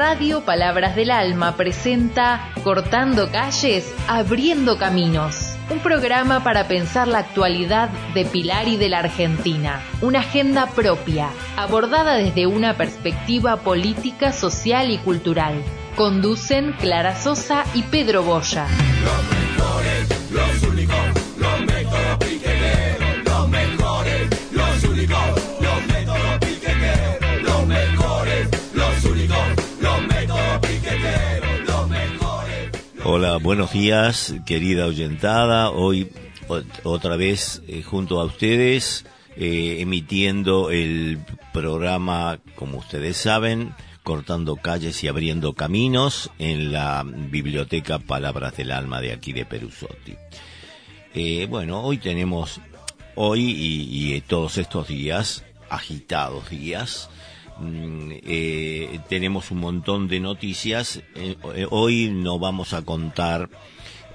Radio Palabras del Alma presenta Cortando calles, abriendo caminos. Un programa para pensar la actualidad de Pilar y de la Argentina. Una agenda propia, abordada desde una perspectiva política, social y cultural. Conducen Clara Sosa y Pedro Boya. Hola, buenos días, querida oyentada. Hoy ot- otra vez eh, junto a ustedes, eh, emitiendo el programa, como ustedes saben, cortando calles y abriendo caminos en la biblioteca Palabras del Alma de aquí de Perusotti. Eh, bueno, hoy tenemos, hoy y, todos estos días, agitados días, eh, tenemos un montón de noticias. Eh, eh, hoy no vamos a contar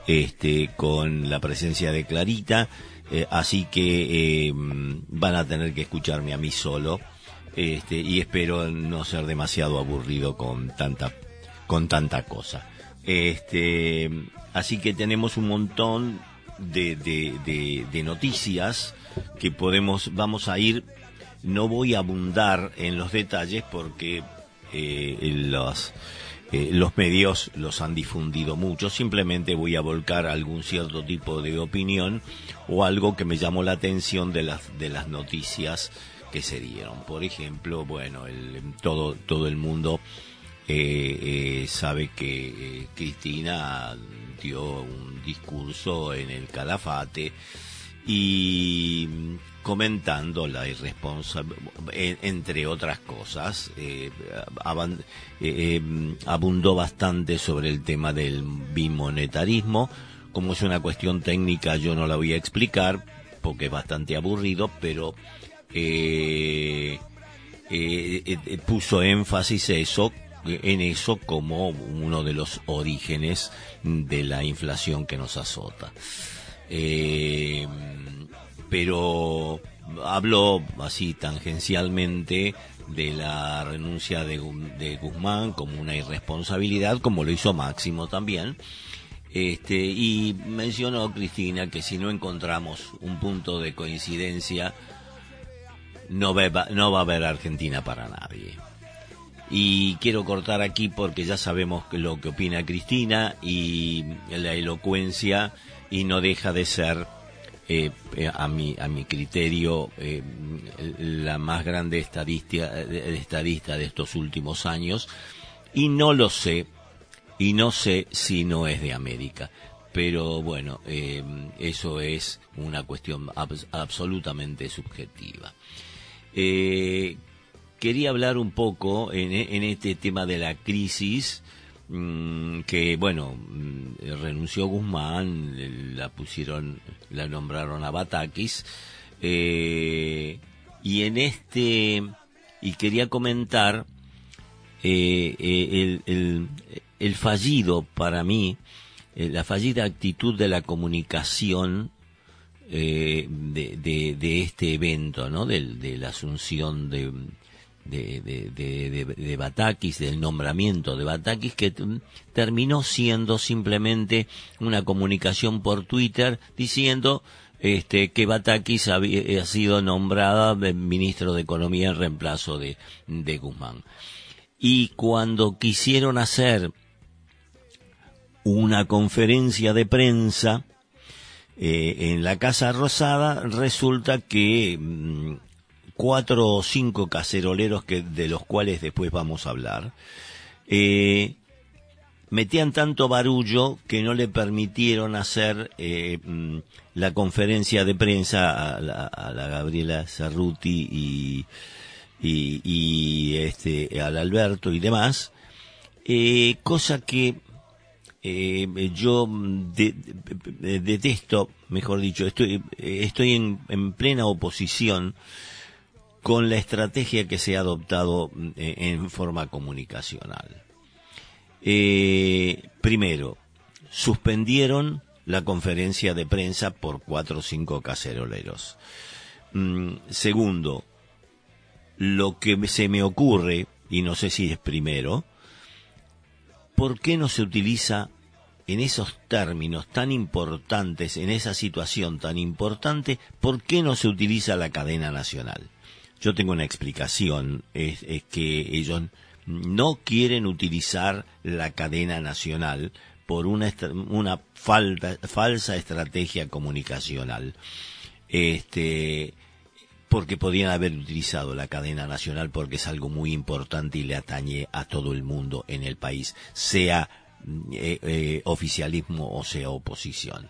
este, con la presencia de Clarita, así que van a tener que escucharme a mí solo. Este, y espero no ser demasiado aburrido con tanta, con tanta cosa. Este, así que tenemos un montón de, de noticias que podemos, vamos a ir, no voy a abundar en los detalles porque eh, los, eh, los medios los han difundido mucho, simplemente voy a volcar algún cierto tipo de opinión o algo que me llamó la atención de las, de las noticias que se dieron. Por ejemplo, bueno, todo, todo el mundo eh, sabe que Cristina dio un discurso en el Calafate y comentando la irresponsabilidad, entre otras cosas, eh, eh, eh, abundó bastante sobre el tema del bimonetarismo. Como es una cuestión técnica, yo no la voy a explicar porque es bastante aburrido, pero puso énfasis eso en eso como uno de los orígenes de la inflación que nos azota. Pero habló así tangencialmente de la renuncia de, Gu- de Guzmán como una irresponsabilidad, como lo hizo Máximo también. Este, y mencionó Cristina que si no encontramos un punto de coincidencia, no, no va a haber Argentina para nadie. Y quiero cortar aquí porque ya sabemos lo que opina Cristina y la elocuencia y no deja de ser, eh, eh, a, mi, a mi criterio, eh, la más grande estadista, estadista de estos últimos años. Y no lo sé, y no sé si no es de América. Pero bueno, eso es una cuestión abs- absolutamente subjetiva. Quería hablar un poco en, en este tema de la crisis, que bueno, mm, renunció Guzmán, la pusieron, la nombraron a Batakis, eh, y en este, y quería comentar eh, eh, el, el, fallido para mí, la fallida actitud de la comunicación de, de, de este evento, ¿no? Del- De, la asunción de, de, de, de, de- Batakis, del nombramiento de Batakis, que terminó siendo simplemente una comunicación por Twitter diciendo este, que Batakis había, eh, sido nombrada de ministro de Economía en reemplazo de, de Guzmán. Y cuando quisieron hacer una conferencia de prensa, eh, en la Casa Rosada resulta que mm, cuatro o cinco caceroleros que, de los cuales después vamos a hablar, eh, metían tanto barullo que no le permitieron hacer eh, mm, la conferencia de prensa a la, a la Gabriela Cerruti y, este, al Alberto y demás, eh, cosa que eh, yo mm, de- de- detesto, mejor dicho, estoy, estoy en plena oposición con la estrategia que se ha adoptado mm, eh, en forma comunicacional. Eh, primero, suspendieron la conferencia de prensa por cuatro o cinco caceroleros. Mm, segundo, lo que se me ocurre, y no sé si es primero, ¿por qué no se utiliza en esos términos tan importantes, en esa situación tan importante, ¿por qué no se utiliza la cadena nacional? Yo tengo una explicación, es, que ellos no quieren utilizar la cadena nacional por una, falsa estrategia comunicacional. Este, porque podían haber utilizado la cadena nacional porque es algo muy importante y le atañe a todo el mundo en el país, sea eh, eh, oficialismo o sea oposición.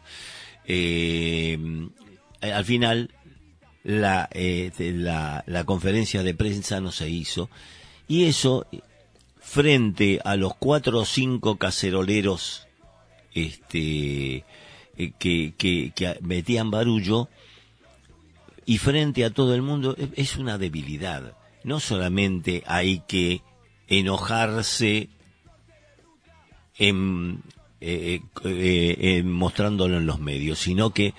Eh, al final, la, eh, la, la conferencia de prensa no se hizo y eso frente a los cuatro o cinco caceroleros este eh, que, que, que metían barullo y frente a todo el mundo es una debilidad. No solamente hay que enojarse en, eh, eh, mostrándolo en los medios, sino que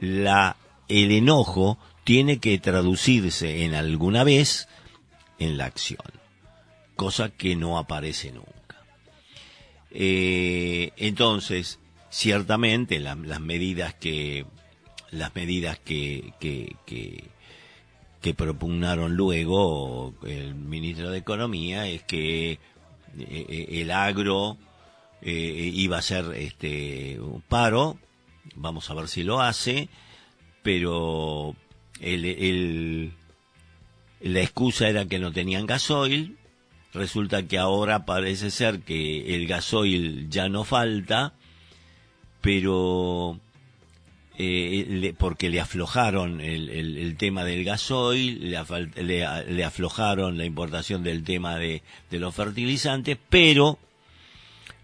la, el enojo tiene que traducirse en alguna vez en la acción, cosa que no aparece nunca. Eh, entonces, ciertamente la- las medidas que las medidas que, que, propugnaron luego el ministro de Economía es que eh, el agro eh, iba a ser este un paro, vamos a ver si lo hace, pero el, la excusa era que no tenían gasoil, resulta que ahora parece ser que el gasoil ya no falta, pero eh, le- porque le aflojaron el, el- el tema del gasoil, le, le aflojaron la importación del tema de, de los fertilizantes, pero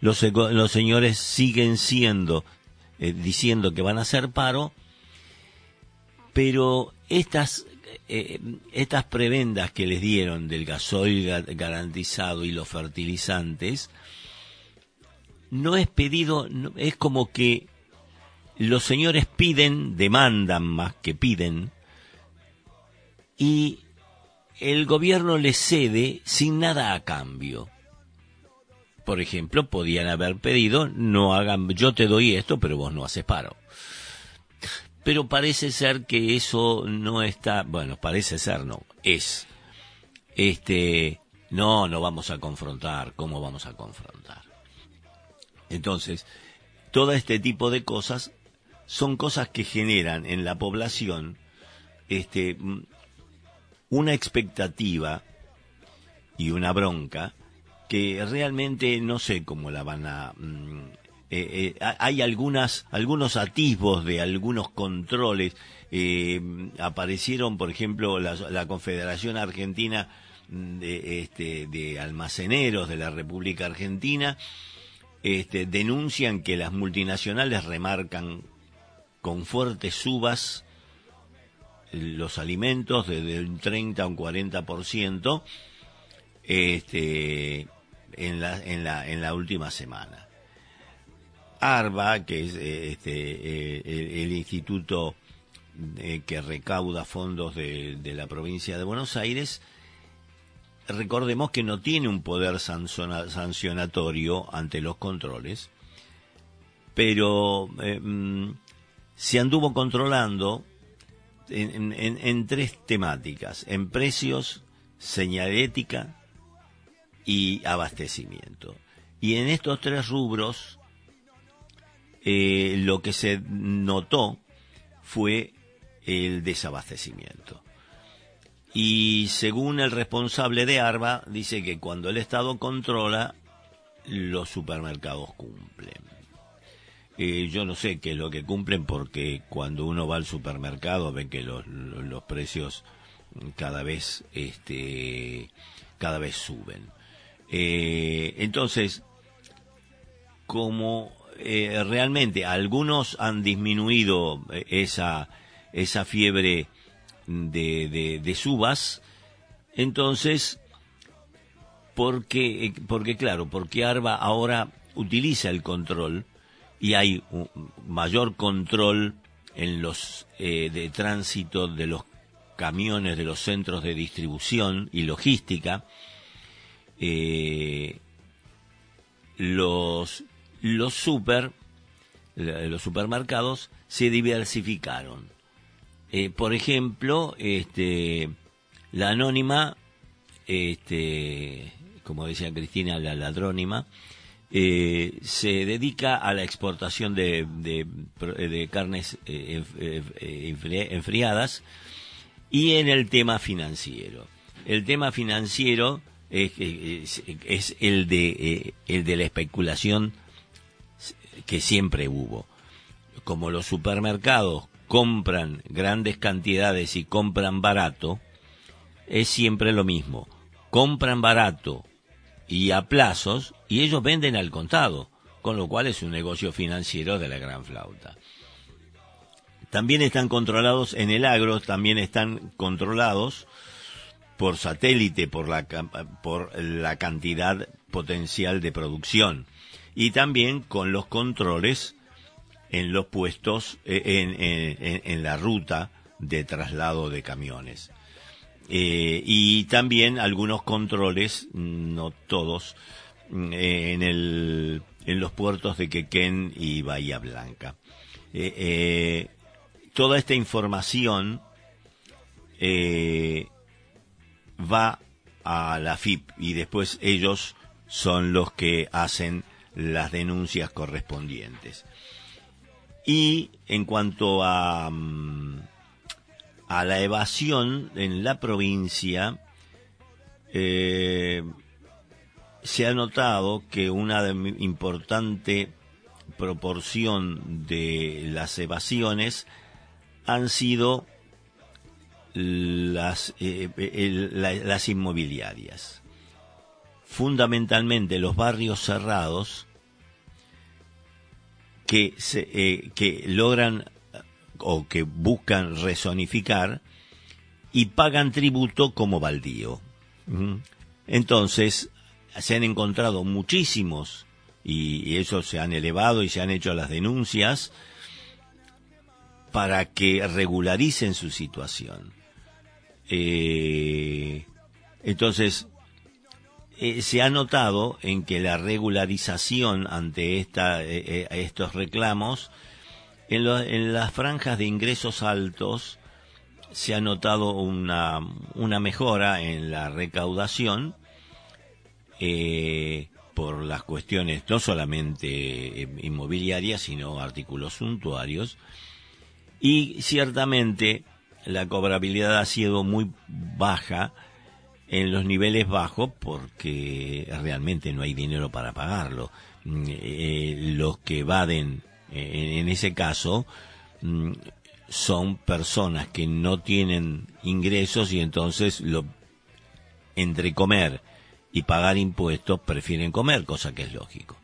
los, los señores siguen siendo, eh, diciendo que van a hacer paro, pero estas, eh, estas prebendas que les dieron del gasoil ga- garantizado y los fertilizantes, no es pedido, es como que los señores piden, demandan más que piden, y el gobierno les cede sin nada a cambio. Por ejemplo, podían haber pedido, no hagan, yo te doy esto, pero vos no haces paro. Pero parece ser que eso no está, bueno, parece ser, no, es. Este, no, no vamos a confrontar, ¿cómo vamos a confrontar? Entonces, todo este tipo de cosas son cosas que generan en la población este una expectativa y una bronca que realmente no sé cómo la van a mm, eh, eh, ha- hay algunas algunos atisbos de algunos controles eh, aparecieron por ejemplo la, Confederación Argentina de, este, de almaceneros de la República Argentina este, denuncian que las multinacionales remarcan con fuertes subas los alimentos desde un 30 a un 40% este, en, la, en, la, en la última semana. ARBA, que es eh, este, eh, el, instituto eh, que recauda fondos de, la provincia de Buenos Aires, recordemos que no tiene un poder sanciona- sancionatorio ante los controles, pero mm, se anduvo controlando en- en tres temáticas, en precios, señalética y abastecimiento. Y en estos tres rubros, eh, lo que se notó fue el desabastecimiento. Y según el responsable de ARBA, dice que cuando el Estado controla, los supermercados cumplen. Eh, yo no sé qué es lo que cumplen porque cuando uno va al supermercado ven que los, los, precios cada vez este cada vez suben. Eh, entonces, como eh, realmente algunos han disminuido eh, esa esa fiebre de, de, subas, entonces porque porque claro, porque Arba ahora utiliza el control y hay mayor control en los eh, de tránsito de los camiones de los centros de distribución y logística eh, los, los super, los supermercados se diversificaron. Eh, por ejemplo, este, la anónima, este, como decía Cristina, la ladrónima, eh, se dedica a la exportación de, de, carnes eh, enfriadas y en el tema financiero. El tema financiero es, es, el, de, el de la especulación que siempre hubo. Como los supermercados compran grandes cantidades y compran barato, es siempre lo mismo. Compran barato y a plazos y ellos venden al contado, con lo cual es un negocio financiero de la gran flauta. También están controlados en el agro, también están controlados por satélite, por la, por la cantidad potencial de producción y también con los controles en los puestos, eh, en, la ruta de traslado de camiones. Eh, y también algunos controles, no todos, mm, eh, en, el, en los puertos de Quequén y Bahía Blanca. toda esta información va a la FIP y después ellos son los que hacen las denuncias correspondientes. Y en cuanto a, mm, a la evasión en la provincia, eh, se ha notado que una importante proporción de las evasiones han sido las, eh, las inmobiliarias. Fundamentalmente los barrios cerrados que, se, eh, que logran o que buscan resonificar y pagan tributo como baldío. Entonces, se han encontrado muchísimos, y, eso se han elevado y se han hecho las denuncias, para que regularicen su situación. Eh, entonces, eh, se ha notado en que la regularización ante esta, eh, eh, estos reclamos, en, en, las franjas de ingresos altos, se ha notado una, una mejora en la recaudación por las cuestiones no solamente inmobiliarias, sino artículos suntuarios. Y ciertamente la cobrabilidad ha sido muy baja en los niveles bajos porque realmente no hay dinero para pagarlo. Mm, eh, los que evaden eh, en ese caso mm, son personas que no tienen ingresos y entonces lo entre comer y pagar impuestos prefieren comer, cosa que es lógico.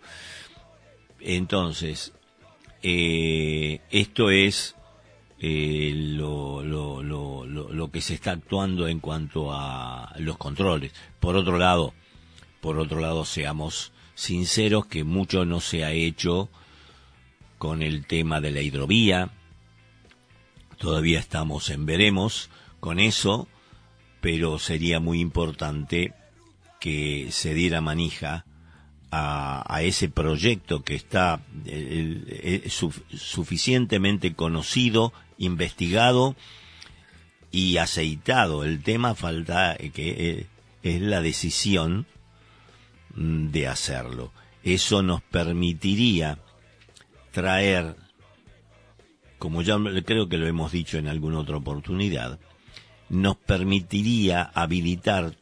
Entonces, eh, esto es eh, lo, lo, lo, lo, que se está actuando en cuanto a los controles. Por otro lado, por otro lado, seamos sinceros que mucho no se ha hecho con el tema de la hidrovía. Todavía estamos en veremos con eso, pero sería muy importante que se diera manija a, ese proyecto que está suficientemente conocido investigado y aceitado. El tema falta eh, que eh, es la decisión mm, de hacerlo. Eso nos permitiría traer, como ya creo que lo hemos dicho en alguna otra oportunidad, nos permitiría habilitar,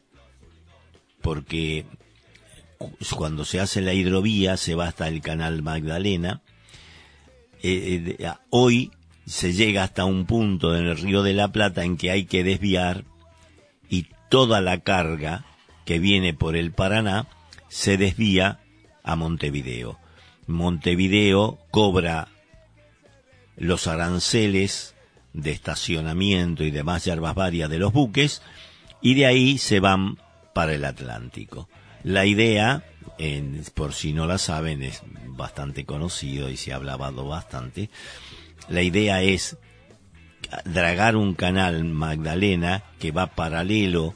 porque cuando se hace la hidrovía se va hasta el canal Magdalena, eh, hoy se llega hasta un punto en el río de la Plata en que hay que desviar y toda la carga que viene por el Paraná se desvía a Montevideo. Montevideo cobra los aranceles de estacionamiento y demás yerbas varias de los buques y de ahí se van para el Atlántico. La idea, por si no la saben, es bastante conocido y se ha hablado bastante, la idea es dragar un canal Magdalena que va paralelo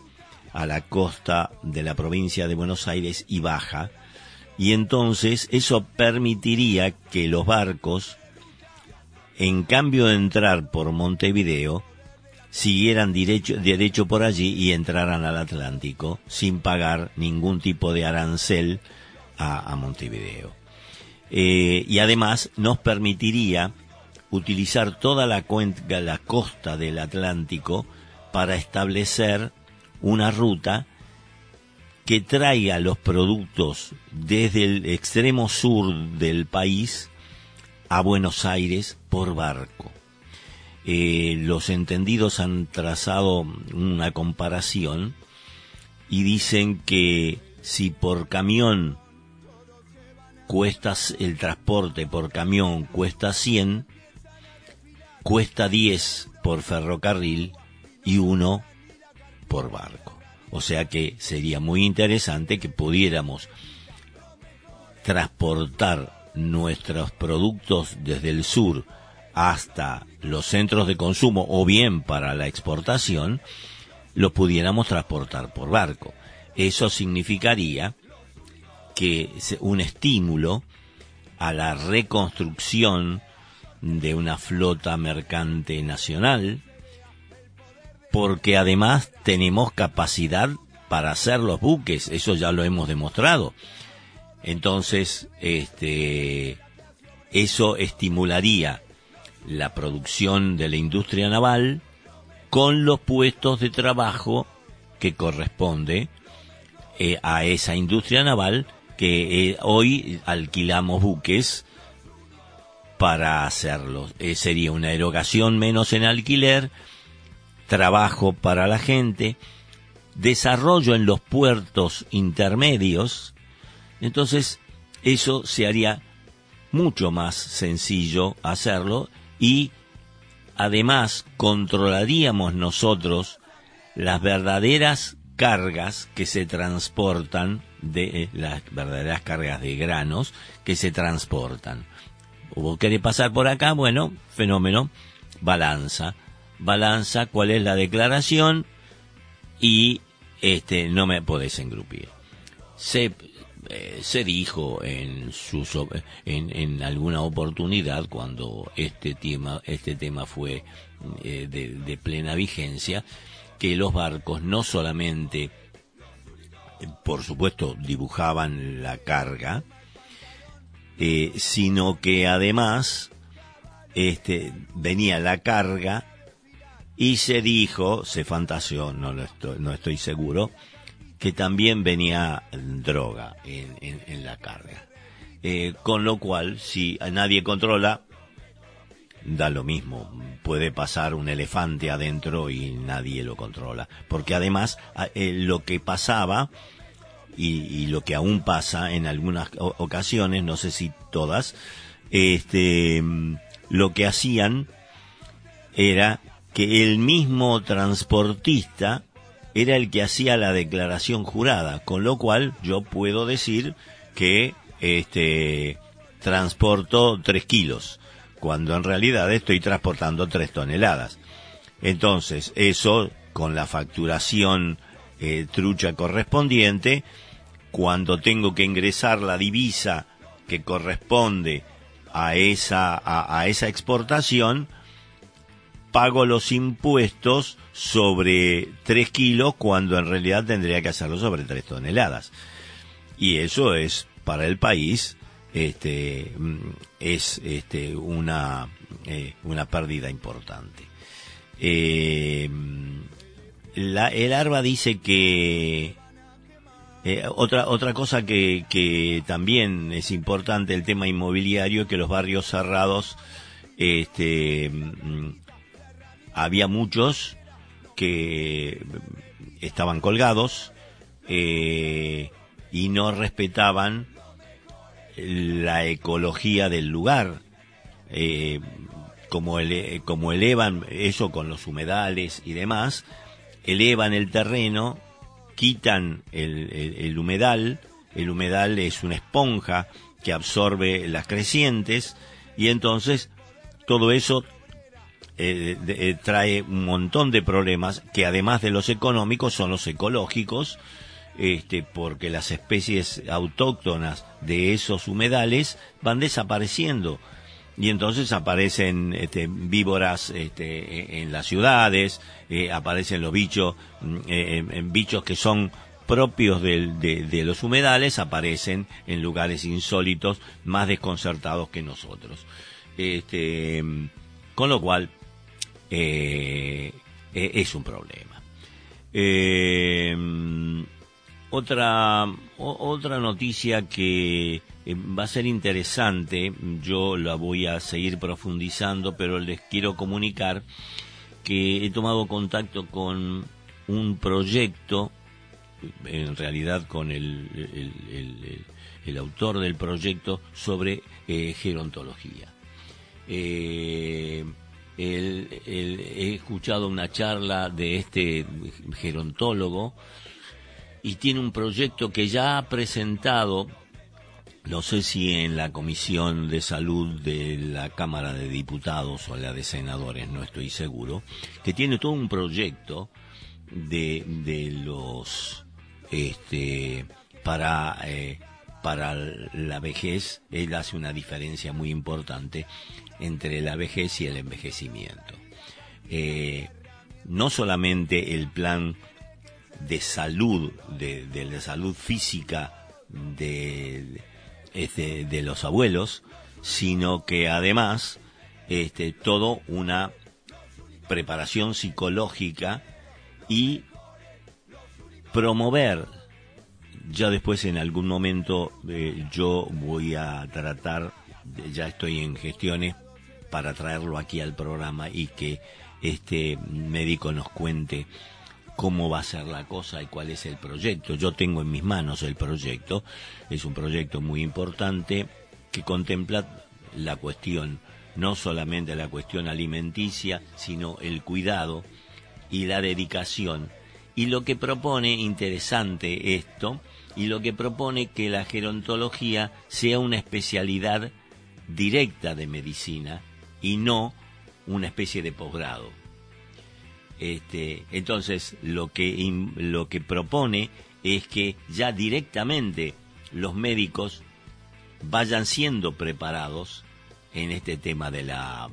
a la costa de la provincia de Buenos Aires y baja y entonces eso permitiría que los barcos, en cambio de entrar por Montevideo, siguieran derecho, por allí y entraran al Atlántico sin pagar ningún tipo de arancel a, Montevideo. Eh, y además nos permitiría utilizar toda la, cuenca, la costa del Atlántico para establecer una ruta que traiga los productos desde el extremo sur del país a Buenos Aires por barco. Eh, los entendidos han trazado una comparación y dicen que si por camión cuesta el transporte por camión cuesta 100, cuesta 10 por ferrocarril y uno por barco. O sea que sería muy interesante que pudiéramos transportar nuestros productos desde el sur hasta los centros de consumo o bien para la exportación, lo pudiéramos transportar por barco. Eso significaría que un estímulo a la reconstrucción de una flota mercante nacional, porque además tenemos capacidad para hacer los buques, eso ya lo hemos demostrado. Entonces, este, eso estimularía la producción de la industria naval con los puestos de trabajo que corresponde eh, a esa industria naval que eh, hoy alquilamos buques para hacerlo. Eh, sería una erogación menos en alquiler, trabajo para la gente, desarrollo en los puertos intermedios. Entonces, eso se haría mucho más sencillo hacerlo y además controlaríamos nosotros las verdaderas cargas que se transportan de eh, las verdaderas cargas de granos que se transportan. ¿Vos querés pasar por acá? Bueno, fenómeno, balanza. Balanza cuál es la declaración y este no me podés engrupir. Se eh, se dijo en, en, en, alguna oportunidad cuando este tema, este tema fue eh, de, plena vigencia, que los barcos no solamente, por supuesto, dibujaban la carga, eh, sino que además este, venía la carga y se dijo, se fantaseó, no, lo estoy, no estoy seguro, que también venía droga en, la carga. Eh, con lo cual, si nadie controla, da lo mismo. Puede pasar un elefante adentro y nadie lo controla. Porque además, eh, lo que pasaba y, lo que aún pasa en algunas ocasiones, no sé si todas, este, lo que hacían era que el mismo transportista era el que hacía la declaración jurada, con lo cual yo puedo decir que este transporto tres kilos, cuando en realidad estoy transportando tres toneladas. Entonces, eso con la facturación eh, trucha correspondiente, cuando tengo que ingresar la divisa que corresponde a esa, a esa exportación, pago los impuestos sobre 3 kilos cuando en realidad tendría que hacerlo sobre 3 toneladas. Y eso es para el país este mm, es este una eh, una pérdida importante. Eh, la, el ARBA dice que eh, otra otra cosa que, que también es importante el tema inmobiliario que los barrios cerrados este mm, había muchos que estaban colgados eh, y no respetaban la ecología del lugar. Eh, como, como elevan eso con los humedales y demás, elevan el terreno, quitan el, el humedal, el humedal es una esponja que absorbe las crecientes y entonces todo eso eh, eh, trae un montón de problemas que además de los económicos son los ecológicos este, porque las especies autóctonas de esos humedales van desapareciendo y entonces aparecen este, víboras este, en las ciudades, eh, aparecen los bichos, mm, eh, bichos que son propios de, los humedales, aparecen en lugares insólitos, más desconcertados que nosotros. Este, con lo cual, eh, es un problema. otra, otra noticia que eh, va a ser interesante, yo la voy a seguir profundizando, pero les quiero comunicar que he tomado contacto con un proyecto, en realidad con el, autor del proyecto, sobre eh, gerontología. Eh, he escuchado una charla de este gerontólogo y tiene un proyecto que ya ha presentado no sé si en la Comisión de Salud de la Cámara de Diputados o la de Senadores, no estoy seguro, que tiene todo un proyecto de, de los, este, para, eh, para la vejez, él hace una diferencia muy importante entre la vejez y el envejecimiento. Eh, no solamente el plan de salud, de, de la salud física, de, este, de los abuelos, sino que además este, todo una preparación psicológica y promover, ya después en algún momento eh, yo voy a tratar, ya estoy en gestiones para traerlo aquí al programa y que este médico nos cuente cómo va a ser la cosa y cuál es el proyecto. Yo tengo en mis manos el proyecto, es un proyecto muy importante que contempla la cuestión, no solamente la cuestión alimenticia, sino el cuidado y la dedicación. Y lo que propone, interesante esto, y lo que propone que la gerontología sea una especialidad directa de medicina y no una especie de posgrado. Este, entonces, lo que, lo que propone es que ya directamente los médicos vayan siendo preparados en este tema de la,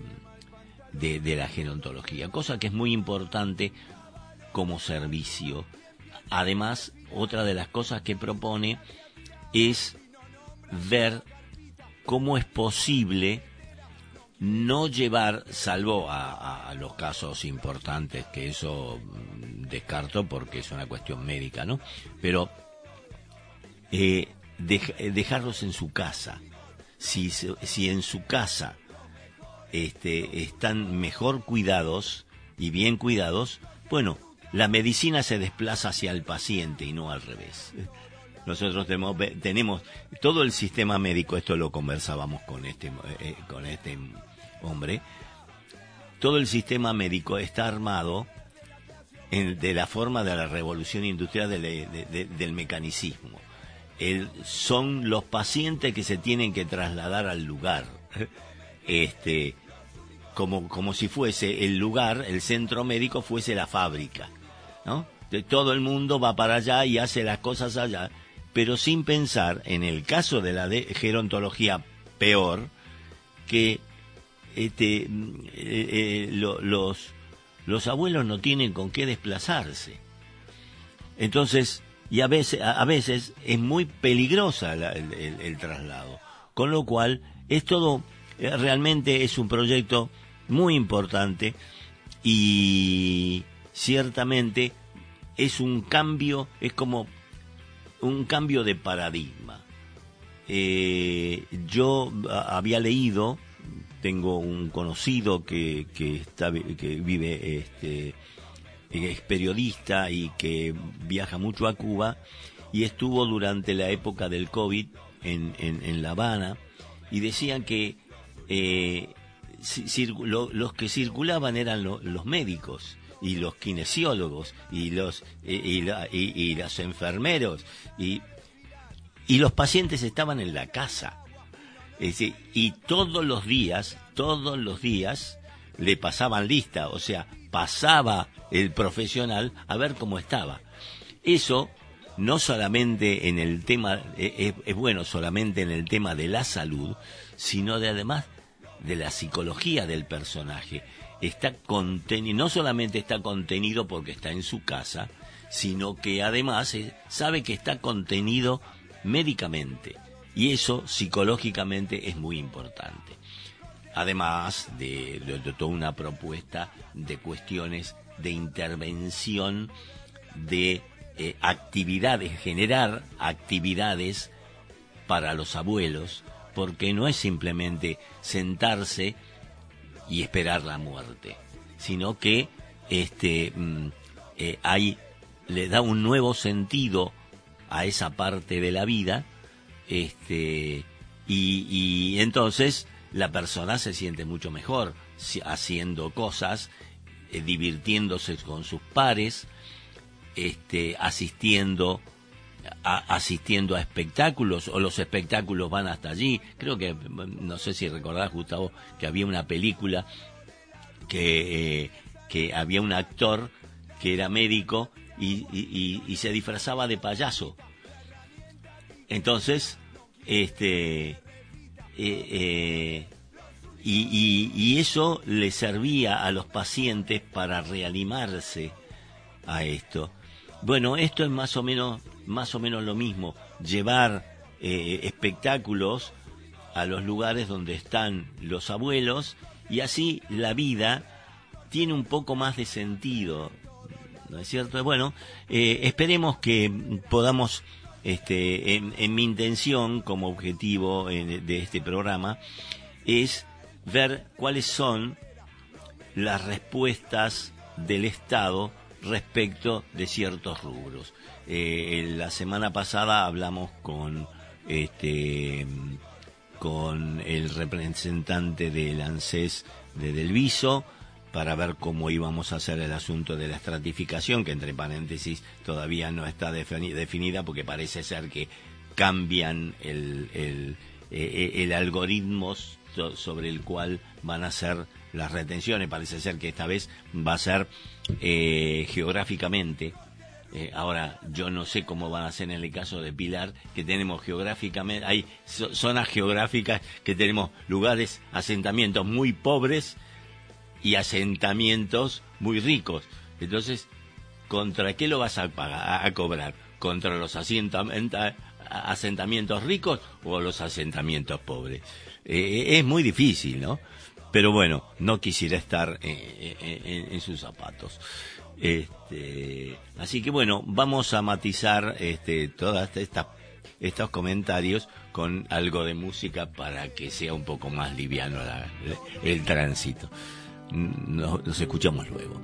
de, de la gerontología, cosa que es muy importante como servicio. Además, otra de las cosas que propone es ver cómo es posible no llevar, salvo a, los casos importantes, que eso mm, descarto porque es una cuestión médica, ¿no? Pero eh, dejarlos en su casa. Si, si en su casa este, están mejor cuidados y bien cuidados, bueno, la medicina se desplaza hacia el paciente y no al revés. Nosotros tenemos, tenemos todo el sistema médico, esto lo conversábamos con este, eh, con este hombre, todo el sistema médico está armado de la forma de la revolución industrial del mecanicismo. son los pacientes que se tienen que trasladar al lugar. Este, como, como si fuese el lugar, el centro médico fuese la fábrica, ¿no? Todo el mundo va para allá y hace las cosas allá, pero sin pensar, en el caso de la de gerontología peor, que este, eh, eh, los, los abuelos no tienen con qué desplazarse. Entonces, y a veces, a, veces es muy peligrosa el, traslado. Con lo cual, es todo, eh, realmente es un proyecto muy importante y ciertamente es un cambio, es como un cambio de paradigma. yo había leído tengo un conocido que, que, está, que vive, este, es periodista y que viaja mucho a Cuba y estuvo durante la época del COVID en, en, La Habana y decían que eh, los que circulaban eran los médicos y los kinesiólogos y los y, y los enfermeros y, y los pacientes estaban en la casa y todos los días, todos los días le pasaban lista, o sea, pasaba el profesional a ver cómo estaba. Eso no solamente en el tema, e, es, es bueno solamente en el tema de la salud, sino de además de la psicología del personaje. Está no solamente está contenido porque está en su casa, sino que además eh, sabe que está contenido médicamente. Y eso psicológicamente es muy importante. Además de, toda una propuesta de cuestiones de intervención, de eh, actividades, generar actividades para los abuelos, porque no es simplemente sentarse y esperar la muerte, sino que este mm, eh, hay le da un nuevo sentido a esa parte de la vida, este y, y entonces la persona se siente mucho mejor haciendo cosas, eh, divirtiéndose con sus pares, este, asistiendo a, asistiendo a espectáculos o los espectáculos van hasta allí. Creo que, no sé si recordás, Gustavo, que había una película que, eh, que había un actor que era médico y- y se disfrazaba de payaso. Entonces, este, eh, eh, y, y- eso le servía a los pacientes para reanimarse a esto. Bueno, esto es más o menos, más o menos lo mismo, llevar eh, espectáculos a los lugares donde están los abuelos y así la vida tiene un poco más de sentido, ¿no es cierto? Bueno, esperemos que podamos, este, en, mi intención como objetivo eh, de este programa es ver cuáles son las respuestas del Estado respecto de ciertos rubros. Eh, la semana pasada hablamos con este con el representante del ANSES de Delviso para ver cómo íbamos a hacer el asunto de la estratificación, que entre paréntesis todavía no está defini- definida porque parece ser que cambian el, el, eh, el algoritmo so- sobre el cual van a ser las retenciones. Parece ser que esta vez va a ser eh, geográficamente. Eh, ahora, yo no sé cómo van a ser en el caso de Pilar, que tenemos geográficamente, hay zo- zonas geográficas que tenemos lugares, asentamientos muy pobres y asentamientos muy ricos. Entonces, ¿contra qué lo vas a pagar, a, cobrar? ¿Contra los asentamientos ricos o los asentamientos pobres? Eh, es muy difícil, ¿no? Pero bueno, no quisiera estar eh, eh, en, en sus zapatos. Este, así que bueno, vamos a matizar este, todas estas estos comentarios con algo de música para que sea un poco más liviano la- el tránsito. Nos, nos escuchamos luego.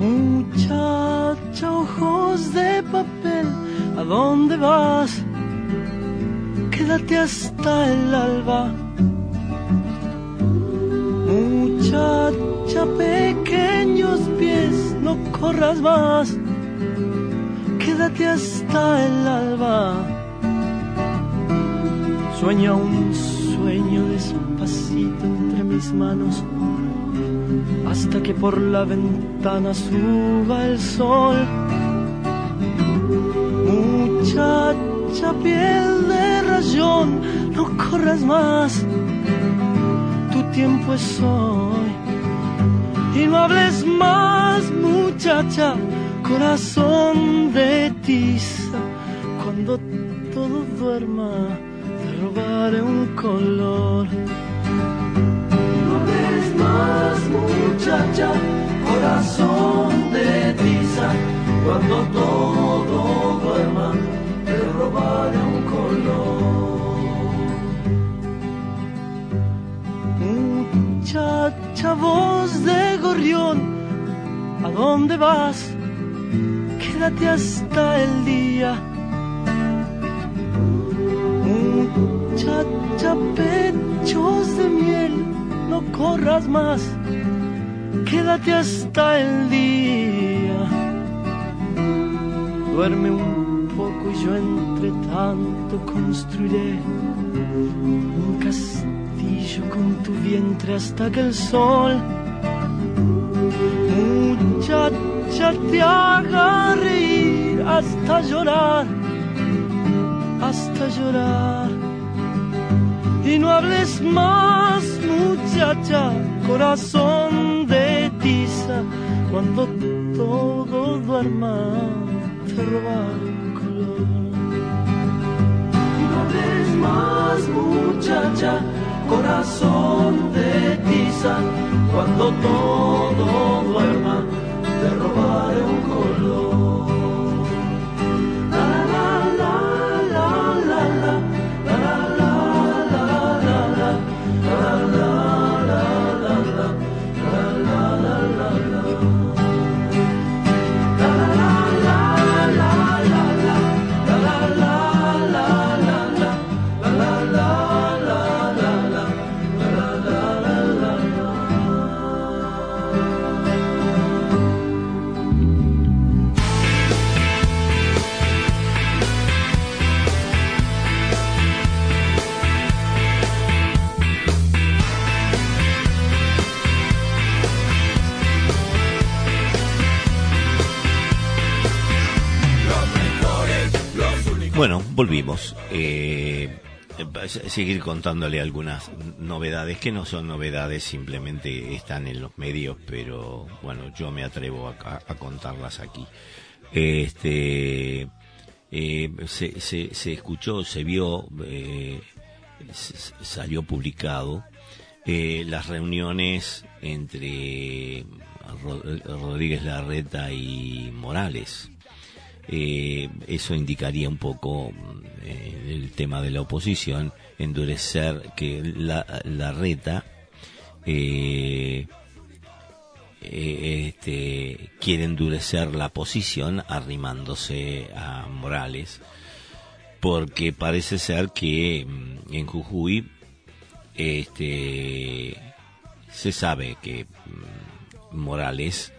Muchacha, ojos de papel, ¿a dónde vas? Quédate hasta el alba. Muchacha, pequeños pies, no corras más. Quédate hasta el alba. Sueña un sueño despacito entre mis manos hasta que por la ventana suba el sol. Muchacha piel de rayón, no corras más, tu tiempo es hoy. Y no hables más, muchacha, corazón de tiza, cuando todo duerma, te robaré un color. No hables más, muchacha, corazón de tiza. Cuando todo duerma, te robaré un color. Muchacha, voz de gorrión, ¿a dónde vas? Quédate hasta el día. Muchacha, pechos de miel, no corras más, quédate hasta el día. Duerme un poco y yo entre tanto construiré un castillo con tu vientre hasta que el sol muchacha te haga hasta llorar, hasta llorar. Y no hables más, muchacha, corazón de tiza, cuando todo duerma te roba el color. Y no hables más, muchacha, corazón de tiza, cuando todo duerma te robaré un color. Bueno, volvimos. Eh, eh, seguir contándole algunas novedades que no son novedades, simplemente están en los medios, pero bueno, yo me atrevo a, contarlas aquí. Este, eh, se, se, se escuchó, se vio, eh, s- salió publicado eh, las reuniones entre Ro- Rodríguez Larreta y Morales. Eh, eso indicaría un poco mm, eh, el tema de la oposición, endurecer que la, la reta eh, este, quiere endurecer la posición arrimándose a Morales, porque parece ser que mm, en Jujuy este, se sabe que mm, Morales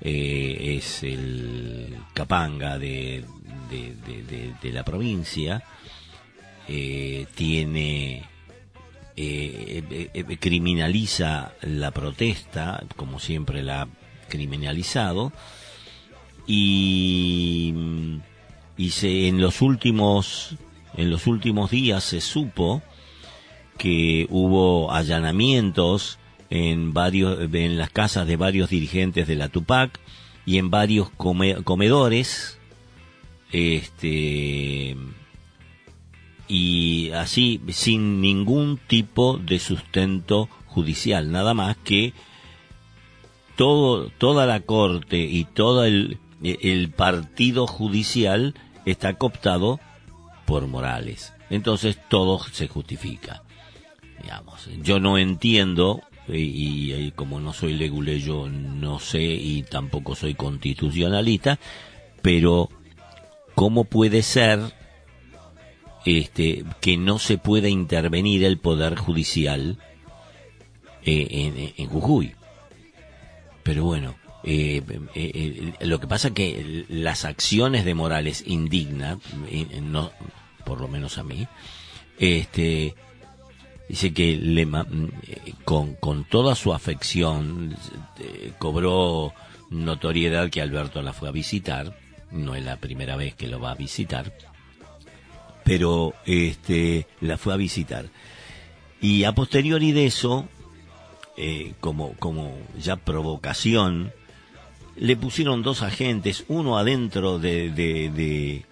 eh, es el capanga de, de, la provincia, eh, tiene eh, eh, eh, criminaliza la protesta, como siempre la ha criminalizado, y, y se, en los últimos en los últimos días se supo que hubo allanamientos en varios en las casas de varios dirigentes de la Tupac y en varios come- comedores este y así sin ningún tipo de sustento judicial nada más que todo toda la corte y todo el, el partido judicial está cooptado por Morales entonces todo se justifica digamos. Yo no entiendo, y, como no soy leguleyo, no sé y tampoco soy constitucionalista, pero ¿cómo puede ser este que no se pueda intervenir el Poder Judicial eh, en, en Jujuy? Pero bueno, eh, eh, lo que pasa que las acciones de Morales indignan, no, por lo menos a mí, este, dice que le, mm, eh, con, con toda su afección eh, cobró notoriedad que Alberto la fue a visitar, no es la primera vez que lo va a visitar, pero este la fue a visitar. Y a posteriori de eso, eh, como, como ya provocación, le pusieron dos agentes, uno adentro de, de- de-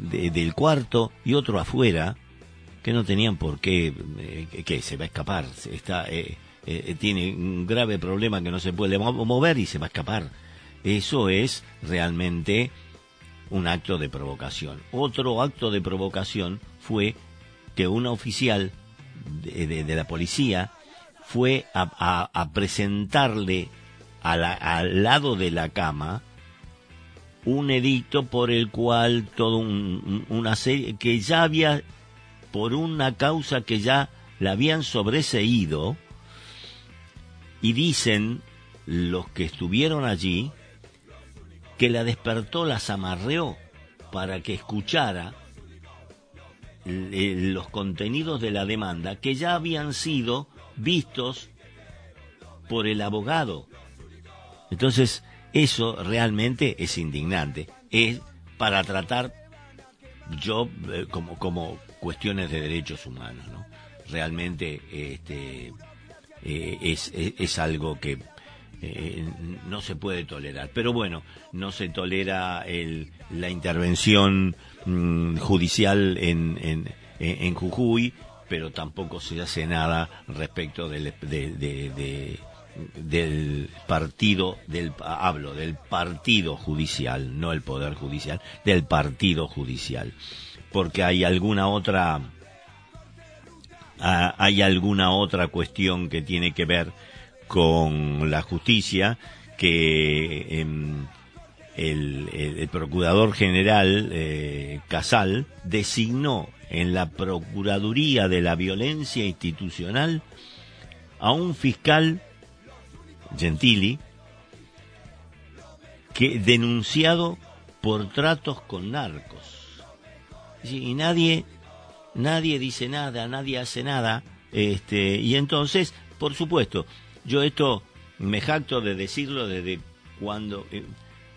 de- del cuarto y otro afuera, que no tenían por qué, eh, que- se va a escapar, está, eh, eh, tiene un grave problema que no se puede mo- mover y se va a escapar. Eso es realmente un acto de provocación. Otro acto de provocación fue que una oficial de, la policía fue a, presentarle a al lado de la cama un edicto por el cual todo un- una serie que ya había por una causa que ya la habían sobreseído y dicen los que estuvieron allí que la despertó, las amarreó para que escuchara eh, los contenidos de la demanda que ya habían sido vistos por el abogado. Entonces, eso realmente es indignante. Es para tratar yo eh, como, como cuestiones de derechos humanos, ¿no? Realmente este, eh, es, es, algo que eh, no se puede tolerar. Pero bueno, no se tolera el, la intervención mm, judicial en, en, en, Jujuy, pero tampoco se hace nada respecto del, de, del partido, del, hablo del partido judicial, no el poder judicial, del partido judicial. Porque hay alguna otra, hay alguna otra cuestión que tiene que ver con la justicia que em, el, procurador general eh, Casal designó en la Procuraduría de la Violencia Institucional a un fiscal Gentili que denunciado por tratos con narcos y nadie nadie dice nada nadie hace nada este y entonces por supuesto yo esto me jacto de decirlo desde cuando, eh,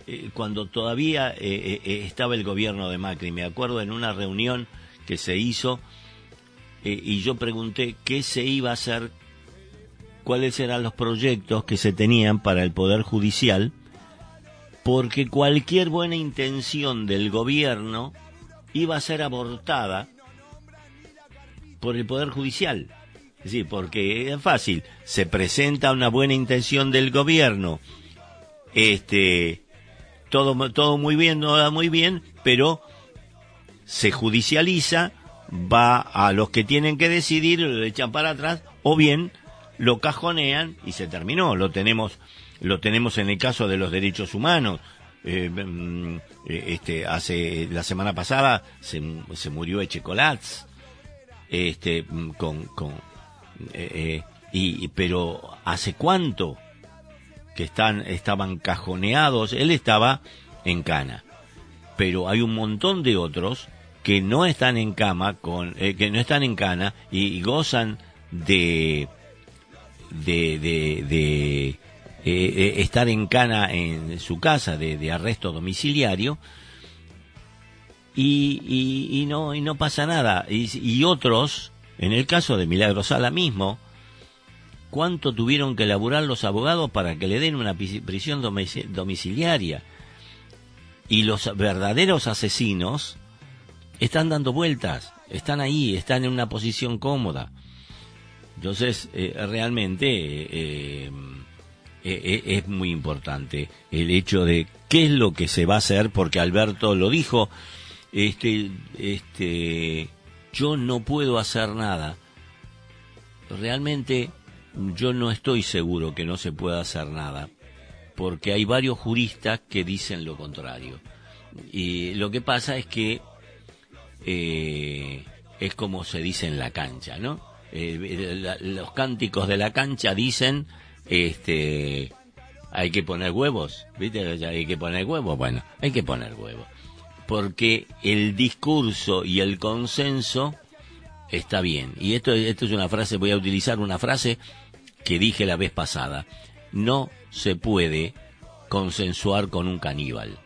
eh, cuando todavía eh, estaba el gobierno de Macri. Me acuerdo en una reunión que se hizo y yo pregunté qué se iba a hacer, cuáles eran los proyectos que se tenían para el Poder Judicial, porque cualquier buena intención del gobierno iba a ser abortada por el Poder Judicial. Sí, porque es fácil. Se presenta una buena intención del gobierno. Este, todo, todo muy bien, no va muy bien, pero se judicializa, va a los que tienen que decidir, lo echan para atrás, o bien lo cajonean y se terminó. Lo tenemos, lo tenemos en el caso de los derechos humanos. Eh, mm, eh, este, hace la semana pasada se, se murió Echecolatz, este, con, con, eh, eh, y, pero ¿hace cuánto que están, estaban cajoneados? Él estaba en cana. Pero hay un montón de otros que no están en cama, con, que no están en cana y, gozan de, de, de, estar en cana en su casa de, arresto domiciliario y, no no pasa nada y, otros en el caso de Milagro Sala mismo, ¿cuánto tuvieron que elaborar los abogados para que le den una prisión domiciliaria? Y los verdaderos asesinos están dando vueltas, están ahí, están en una posición cómoda. Entonces, eh, realmente eh, eh, es muy importante el hecho de qué es lo que se va a hacer, porque Alberto lo dijo, este, este, yo no puedo hacer nada. Realmente yo no estoy seguro que no se pueda hacer nada, porque hay varios juristas que dicen lo contrario. Y lo que pasa es que eh, es como se dice en la cancha, ¿no? Eh, los cánticos de la cancha dicen, este, hay que poner huevos, ¿viste? Hay que poner huevos, bueno, hay que poner huevos porque el discurso y el consenso está bien. Y esto, esto es una frase, voy a utilizar una frase que dije la vez pasada. No se puede consensuar con un caníbal.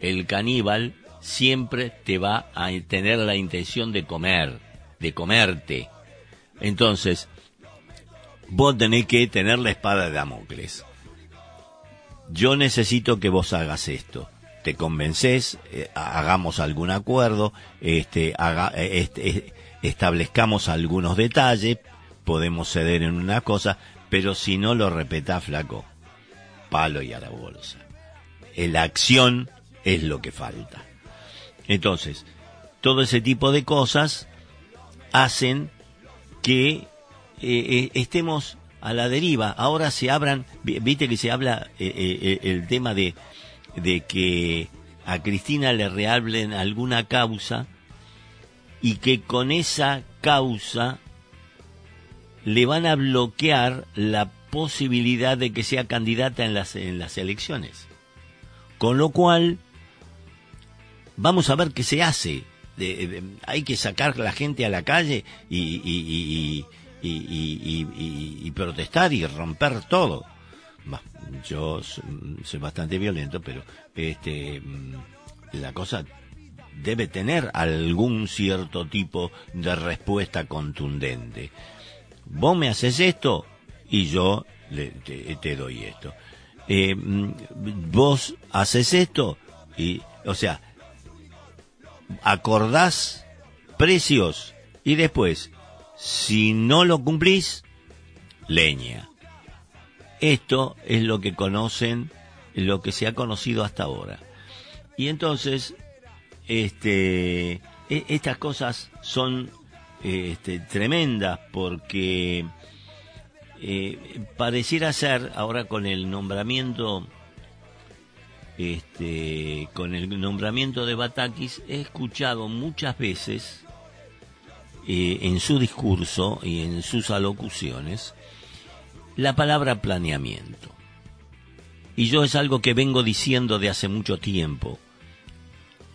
El caníbal siempre te va a tener la intención de comer, de comerte. Entonces, vos tenés que tener la espada de Damocles. Yo necesito que vos hagas esto te convences, eh, hagamos algún acuerdo, este, eh, este, establezcamos algunos detalles, podemos ceder en una cosa, pero si no lo repetá flaco, palo y a la bolsa. La acción es lo que falta. Entonces, todo ese tipo de cosas hacen que estemos a la deriva. Ahora se abran, viste que se habla el tema de de que a Cristina le reablen alguna causa y que con esa causa le van a bloquear la posibilidad de que sea candidata en las, en las elecciones. Con lo cual, vamos a ver qué se hace. Hay que sacar la gente a la calle y, y, y- protestar y romper todo. Yo soy bastante violento, pero este mm, la cosa debe tener algún cierto tipo de respuesta contundente. Vos me haces esto y yo le- te, te doy esto. Eh, mm, vos haces esto y, o sea, acordás precios y después, si no lo cumplís, leña. Esto es lo que conocen, lo que se ha conocido hasta ahora. Y entonces, este, e- estas cosas son este, tremendas porque eh, pareciera ser ahora con el nombramiento este, con el nombramiento de Batakis he escuchado muchas veces en su discurso y en sus alocuciones la palabra planeamiento. Y yo es algo que vengo diciendo de hace mucho tiempo.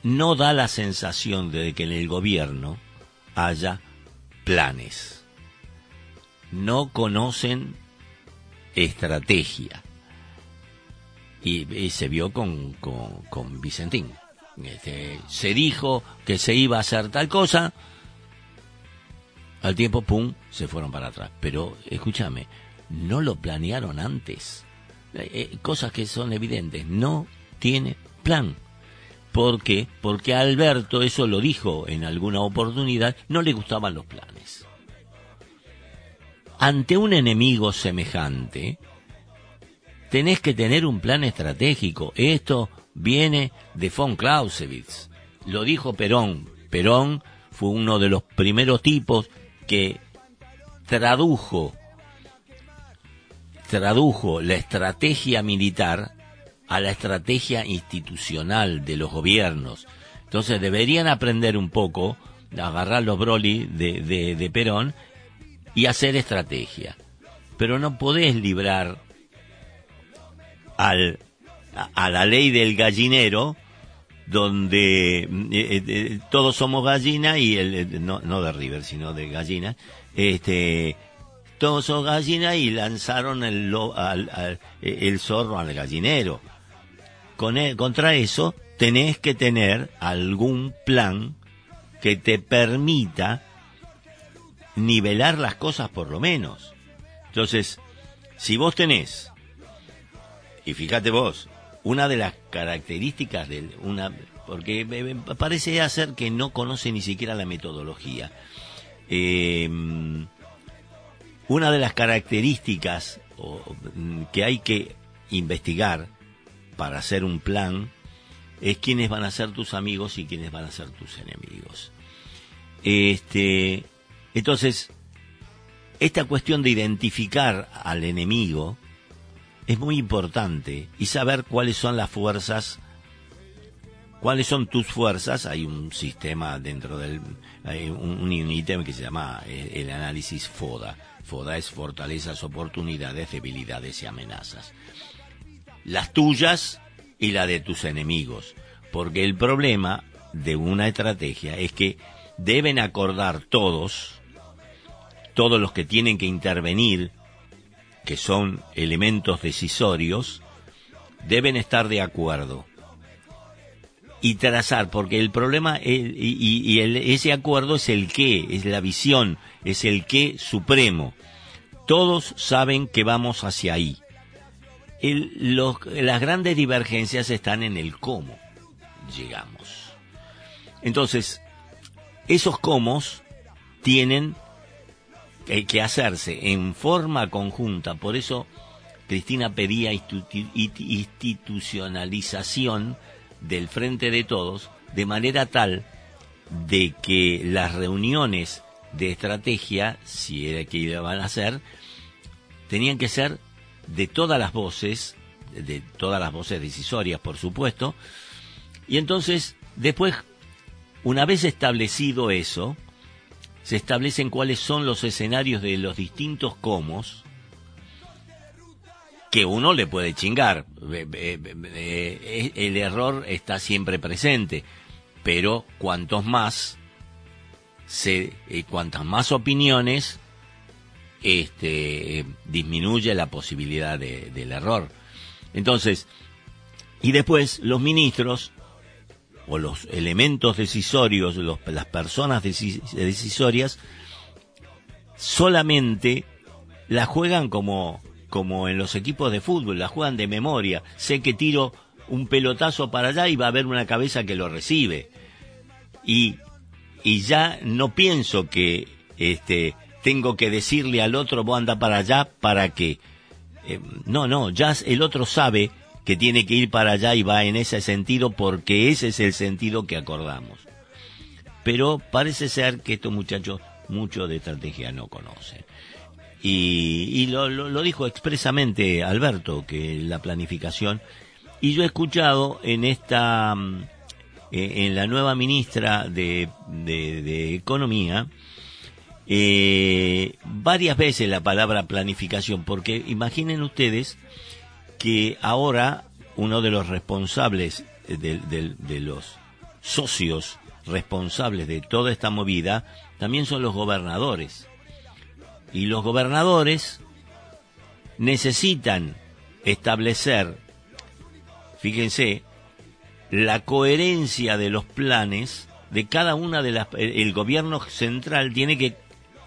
No da la sensación de que en el gobierno haya planes. No conocen estrategia. Y, y se vio con, con, con Vicentín. Este, se dijo que se iba a hacer tal cosa, al tiempo, pum, se fueron para atrás. Pero escúchame, no lo planearon antes. Eh, eh, cosas que son evidentes, no tiene plan. ¿Por qué? Porque Alberto, eso lo dijo en alguna oportunidad, no le gustaban los planes. Ante un enemigo semejante, tenés que tener un plan estratégico. Esto viene de von Clausewitz. Lo dijo Perón. Perón fue uno de los primeros tipos que tradujo tradujo la estrategia militar a la estrategia institucional de los gobiernos. Entonces deberían aprender un poco, agarrar los Broly de, de, Perón y hacer estrategia. Pero no podés librar al, a la ley del gallinero donde eh, eh, todos somos gallina y el, el- no, no de River sino de gallina. Este todos son gallina y lanzaron el, al- el zorro al gallinero. Con e- contra eso tenés que tener algún plan que te permita nivelar las cosas por lo menos. Entonces si vos tenés y fíjate vos, una de las características de una, porque parece hacer que no conoce ni siquiera la metodología. Eh, una de las características mm, que hay que investigar para hacer un plan es quiénes van a ser tus amigos y quiénes van a ser tus enemigos. Este, entonces, esta cuestión de identificar al enemigo es muy importante y saber cuáles son las fuerzas, cuáles son tus fuerzas. Hay un sistema dentro del, hay un, ítem que se llama eh, el análisis FODA. FODA es fortalezas, oportunidades, debilidades y amenazas. Las tuyas y la de tus enemigos. Porque el problema de una estrategia es que deben acordar todos, todos los que tienen que intervenir, que son elementos decisorios, deben estar de acuerdo y trazar, porque el problema el- y, ese acuerdo es el qué, es la visión, es el qué supremo. Todos saben que vamos hacia ahí. Las grandes divergencias están en el cómo llegamos. Entonces, esos cómo tienen que hacerse en forma conjunta. Por eso Cristina pedía institu- it- institucionalización del frente de todos, de manera tal de que las reuniones de estrategia, si era que iban a hacer, tenían que ser de todas las voces, de todas las voces decisorias, por supuesto, y entonces, después, una vez establecido eso, se establecen cuáles son los escenarios de los distintos comos que uno le puede chingar. Eh, El error está siempre presente, pero cuantos más, se, eh, cuantas más opiniones, este, disminuye la posibilidad de- del error. Entonces, y después los ministros o los elementos decisorios, las personas deci- decisorias, solamente la juegan como, como en los equipos de fútbol, la juegan de memoria. Sé que tiro un pelotazo para allá y va a haber una cabeza que lo recibe. Y, y ya no pienso que este, tengo que decirle al otro, vos anda para allá para que... eh, no, no, ya el otro sabe que tiene que ir para allá y va en ese sentido porque ese es el sentido que acordamos. Pero parece ser que estos muchachos mucho de estrategia no conocen. Y, lo, lo- dijo expresamente Alberto, que la planificación, y yo he escuchado en esta, mm, eh, en la nueva ministra de Economía, eh, varias veces la palabra planificación, porque imaginen ustedes que ahora uno de los responsables, eh, de, los socios responsables de toda esta movida, también son los gobernadores. Y los gobernadores necesitan establecer, fíjense, la coherencia de los planes de cada una de las... El el gobierno central tiene que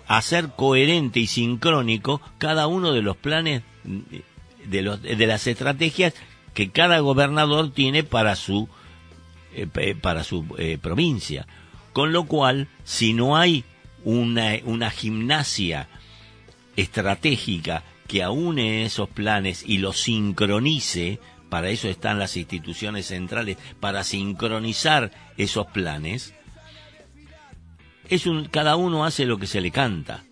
hacer coherente y sincrónico cada uno de los planes de, los, de las estrategias que cada gobernador tiene para su eh, para su eh, provincia con lo cual si no hay una, una gimnasia estratégica que aúne esos planes y los sincronice para eso están las instituciones centrales para sincronizar esos planes es un cada uno hace lo que se le canta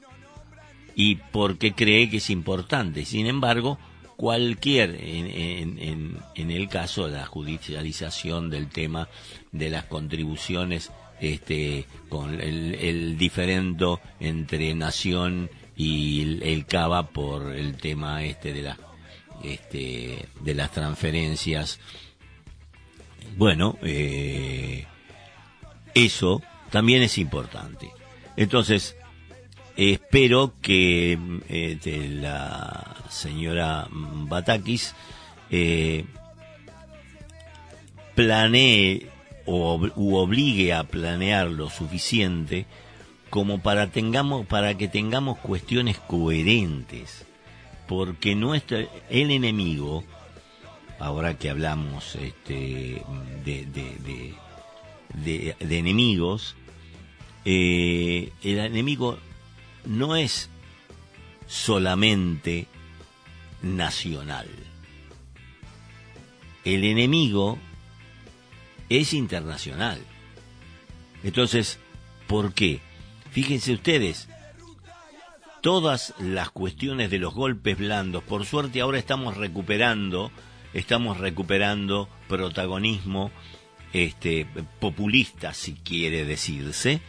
y porque cree que es importante. Sin embargo, cualquier, en, en- en- el caso de la judicialización del tema de las contribuciones, este, con el, el diferendo entre nación y el, el por el tema este de las, este, de las transferencias. Bueno, eh, eso también es importante. Entonces, espero que mm, este, la señora Batakis eh, planee o u obligue a planear lo suficiente como para tengamos para que tengamos cuestiones coherentes. Porque nuestro el enemigo ahora que hablamos este de- de enemigos eh, el enemigo no es solamente nacional. El enemigo es internacional. Entonces, ¿por qué? Fíjense ustedes, todas las cuestiones de los golpes blandos, por suerte ahora estamos recuperando, estamos recuperando protagonismo este populista si quiere decirse,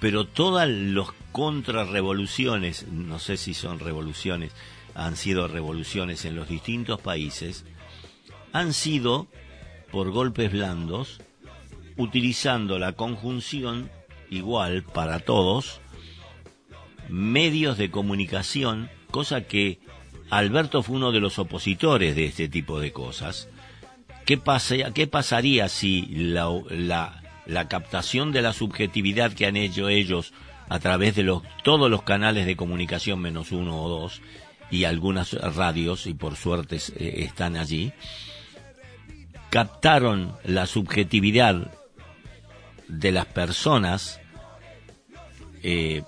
pero todas los contrarrevoluciones, no sé si son revoluciones, han sido revoluciones en los distintos países, han sido por golpes blandos, utilizando la conjunción igual para todos, medios de comunicación, cosa que Alberto fue uno de los opositores de este tipo de cosas. ¿Qué, qué pasaría si la captación de la subjetividad que han hecho ellos a través de los, todos los canales de comunicación menos uno o dos y algunas radios, y por suerte eh, están allí, captaron la subjetividad de las personas, eh,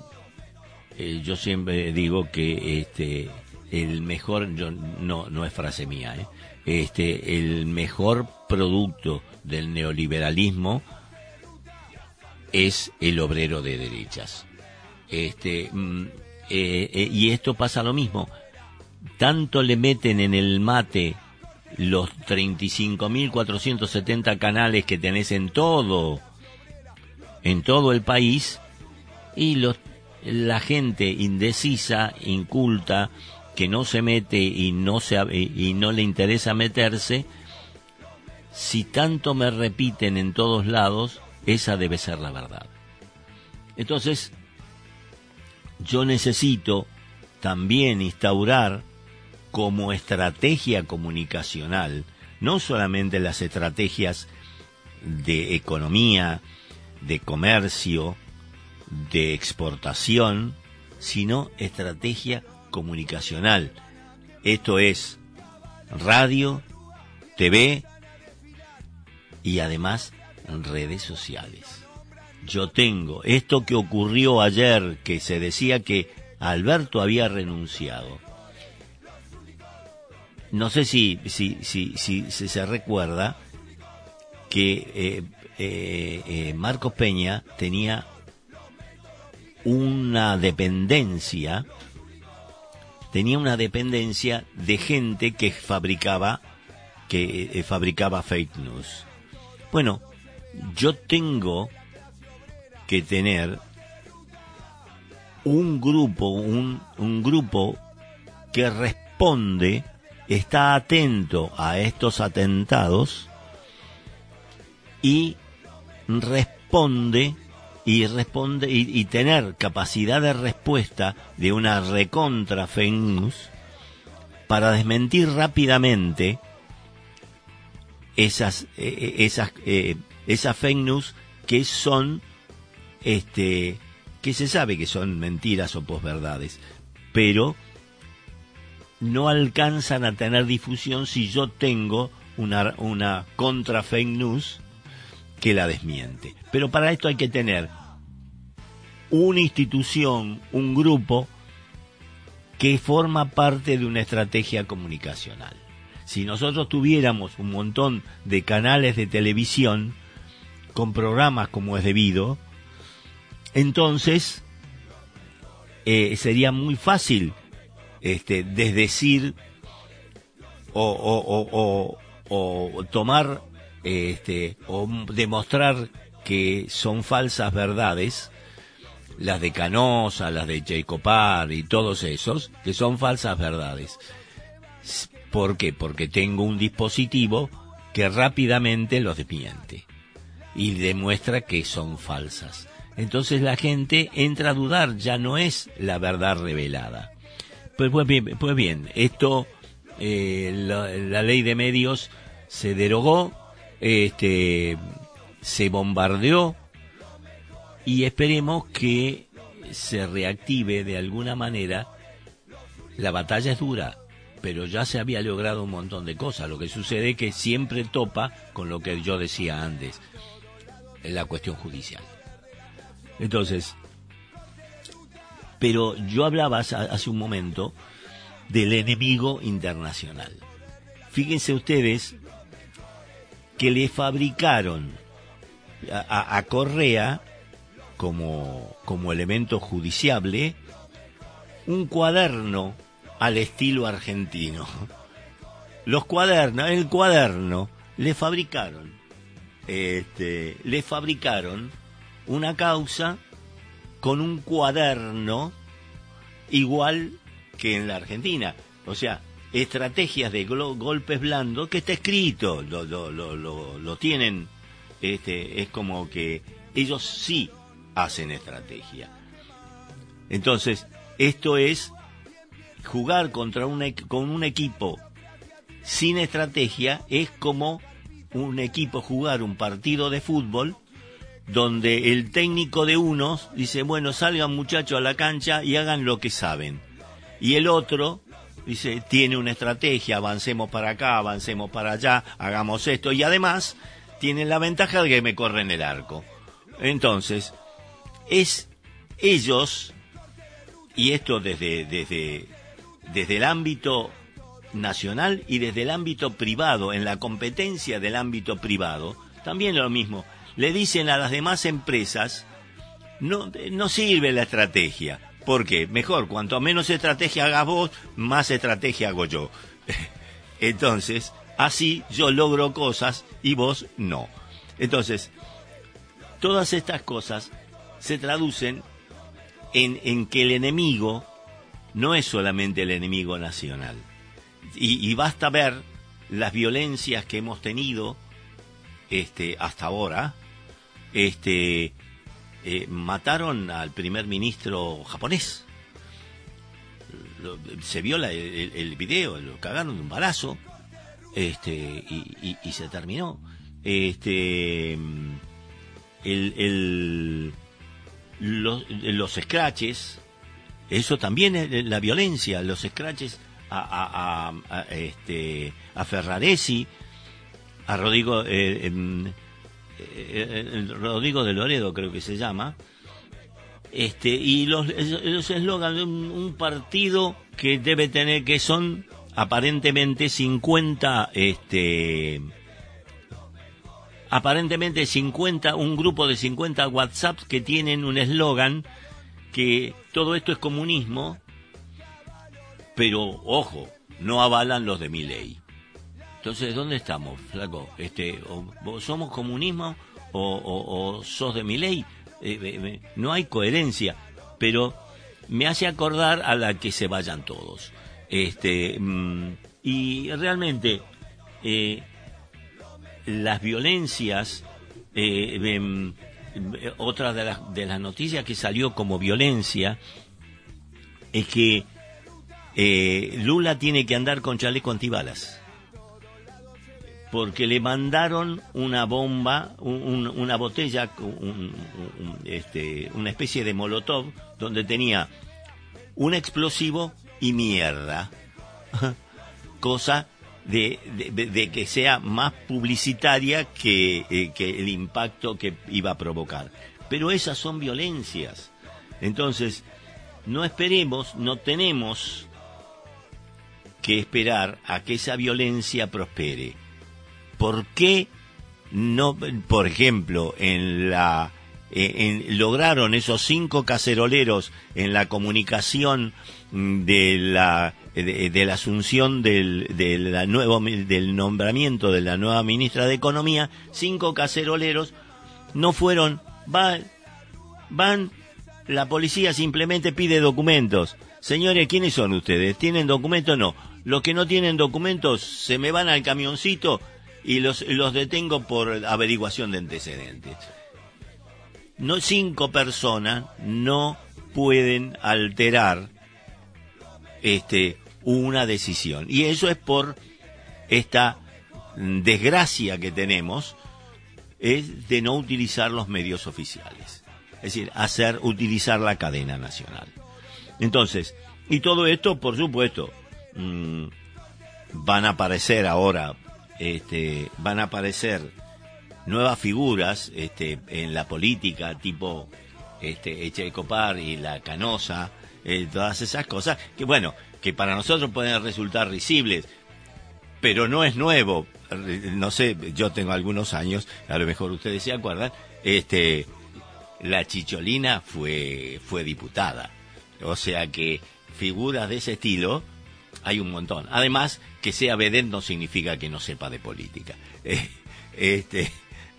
eh, yo siempre digo que este el mejor yo no no es frase mía este el mejor producto del neoliberalismo es el obrero de derechas este mm, eh, eh, y esto pasa lo mismo tanto le meten en el mate los 35.470 canales que tenés en todo en todo el país y los la gente indecisa, inculta, que no se mete y no se y no le interesa meterse, si tanto me repiten en todos lados, esa debe ser la verdad. Entonces, yo necesito también instaurar como estrategia comunicacional, no solamente las estrategias de economía, de comercio, de exportación, sino estrategia comunicacional. Esto es radio, TV y además redes sociales. Yo tengo esto que ocurrió ayer, que se decía que Alberto había renunciado. No sé si, si, si, si, se recuerda que eh, eh, eh, Marcos Peña tenía una dependencia, tenía una dependencia de gente que fabricaba, que fabricaba fake news. Bueno, yo tengo que tener un grupo, un, un grupo que responde, está atento a estos atentados y responde y responde y, tener capacidad de respuesta de una recontra fake news para desmentir rápidamente esas eh, eh, esas eh, esas fake news que son este que se sabe que son mentiras o posverdades, pero no alcanzan a tener difusión si yo tengo una, una contra fake news que la desmiente. Pero para esto hay que tener una institución, un grupo que forma parte de una estrategia comunicacional. Si nosotros tuviéramos un montón de canales de televisión con programas como es debido, entonces eh, sería muy fácil este, desdecir o, o, tomar este, o demostrar que son falsas verdades, las de Canosa, las de Jacopar y todos esos, que son falsas verdades. ¿Por qué? Porque tengo un dispositivo que rápidamente los desmiente y demuestra que son falsas entonces la gente entra a dudar, ya no es la verdad revelada. Pues, pues bien, pues bien, esto, eh, la, ley de medios se derogó, este, se bombardeó y esperemos que se reactive de alguna manera. La batalla es dura, pero ya se había logrado un montón de cosas. Lo que sucede es que siempre topa con lo que yo decía antes, la cuestión judicial. Entonces, pero yo hablaba hace un momento del enemigo internacional. Fíjense ustedes que le fabricaron a, Correa como, como elemento judiciable un cuaderno al estilo argentino. Los cuadernos, el cuaderno, le fabricaron, este, le fabricaron una causa con un cuaderno igual que en la Argentina. O sea, estrategias de golpes blandos que está escrito, lo, lo, lo, lo, tienen, este, es como que ellos sí hacen estrategia. Entonces, esto es jugar contra un, con un equipo sin estrategia, es como un equipo jugar un partido de fútbol donde el técnico de unos dice, bueno, salgan muchachos a la cancha y hagan lo que saben. Y el otro dice, tiene una estrategia, avancemos para acá, avancemos para allá, hagamos esto. Y además tiene la ventaja de que me corren el arco. Entonces, es ellos, y esto desde, desde, desde el ámbito nacional y desde el ámbito privado, en la competencia del ámbito privado, también lo mismo le dicen a las demás empresas, no, no sirve la estrategia. ¿Por qué? Mejor, cuanto menos estrategia hagas vos, más estrategia hago yo. Entonces, así yo logro cosas y vos no. Entonces, todas estas cosas se traducen en, en que el enemigo no es solamente el enemigo nacional. Y, y basta ver las violencias que hemos tenido este, hasta ahora, este, eh, mataron al primer ministro japonés. Se vio el, video, lo cagaron de un balazo, este, y, se terminó. Este, el, los, los scratches, eso también es la violencia, los scratches a, a, este, a Ferraresi, a Rodrigo, eh, em, eh, Rodrigo de Loredo creo que se llama, este, y los los eslogan de un, un partido que debe tener, que son aparentemente 50, este, aparentemente 50, un grupo de 50 WhatsApps que tienen un eslogan que todo esto es comunismo, pero ojo, no avalan los de mi ley. Entonces, ¿dónde estamos, flaco? Este, o, ¿Somos comunismo o, sos de mi ley? Eh, eh, eh, no hay coherencia, pero me hace acordar a la que se vayan todos. Este, mm, y realmente, las violencias, em, otra de las, de las noticias que salió como violencia es que Lula tiene que andar con chaleco antibalas. Porque le mandaron una bomba, un- un- una botella, un- este, una especie de molotov, donde tenía un explosivo y mierda. Cosa de, que sea más publicitaria eh, que el impacto que iba a provocar. Pero esas son violencias. Entonces, no esperemos, no tenemos que esperar a que esa violencia prospere. ¿Por qué no, por ejemplo, en la eh, lograron esos cinco caceroleros en la comunicación mm, de la de, la asunción del, nuevo, del nombramiento de la nueva ministra de Economía, cinco caceroleros no fueron, va- van, la policía simplemente pide documentos. Señores, ¿quiénes son ustedes? ¿Tienen documentos? No. Los que no tienen documentos se me van al camioncito y los, los detengo por averiguación de antecedentes. No, cinco personas no pueden alterar este, una decisión. Y eso es por esta desgracia que tenemos, es de no utilizar los medios oficiales. Es decir, hacer, utilizar la cadena nacional. Entonces, y todo esto, por supuesto, mm, van a aparecer ahora, este, van a aparecer nuevas figuras este, en la política, tipo este, Echecopar y la Canosa, eh, todas esas cosas, que bueno, que para nosotros pueden resultar risibles, pero no es nuevo. No sé, yo tengo algunos años, a lo mejor ustedes se acuerdan, este, la Chicholina fue, fue diputada. O sea que figuras de ese estilo hay un montón. Además, que sea vedette no significa que no sepa de política. Eh, este,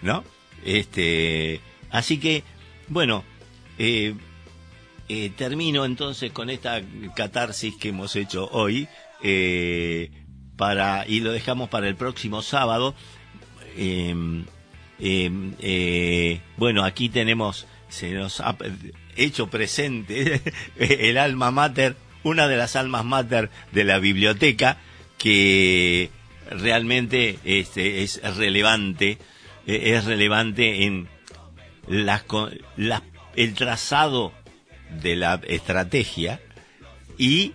¿no? Este, así que, bueno, eh, eh, termino entonces con esta catarsis que hemos hecho hoy para y lo dejamos para el próximo sábado. Eh, eh, bueno, aquí tenemos, se nos ha hecho presente el alma mater, una de las almas mater de la biblioteca, que realmente este, es relevante, eh, es relevante en las, las- el trazado de la estrategia y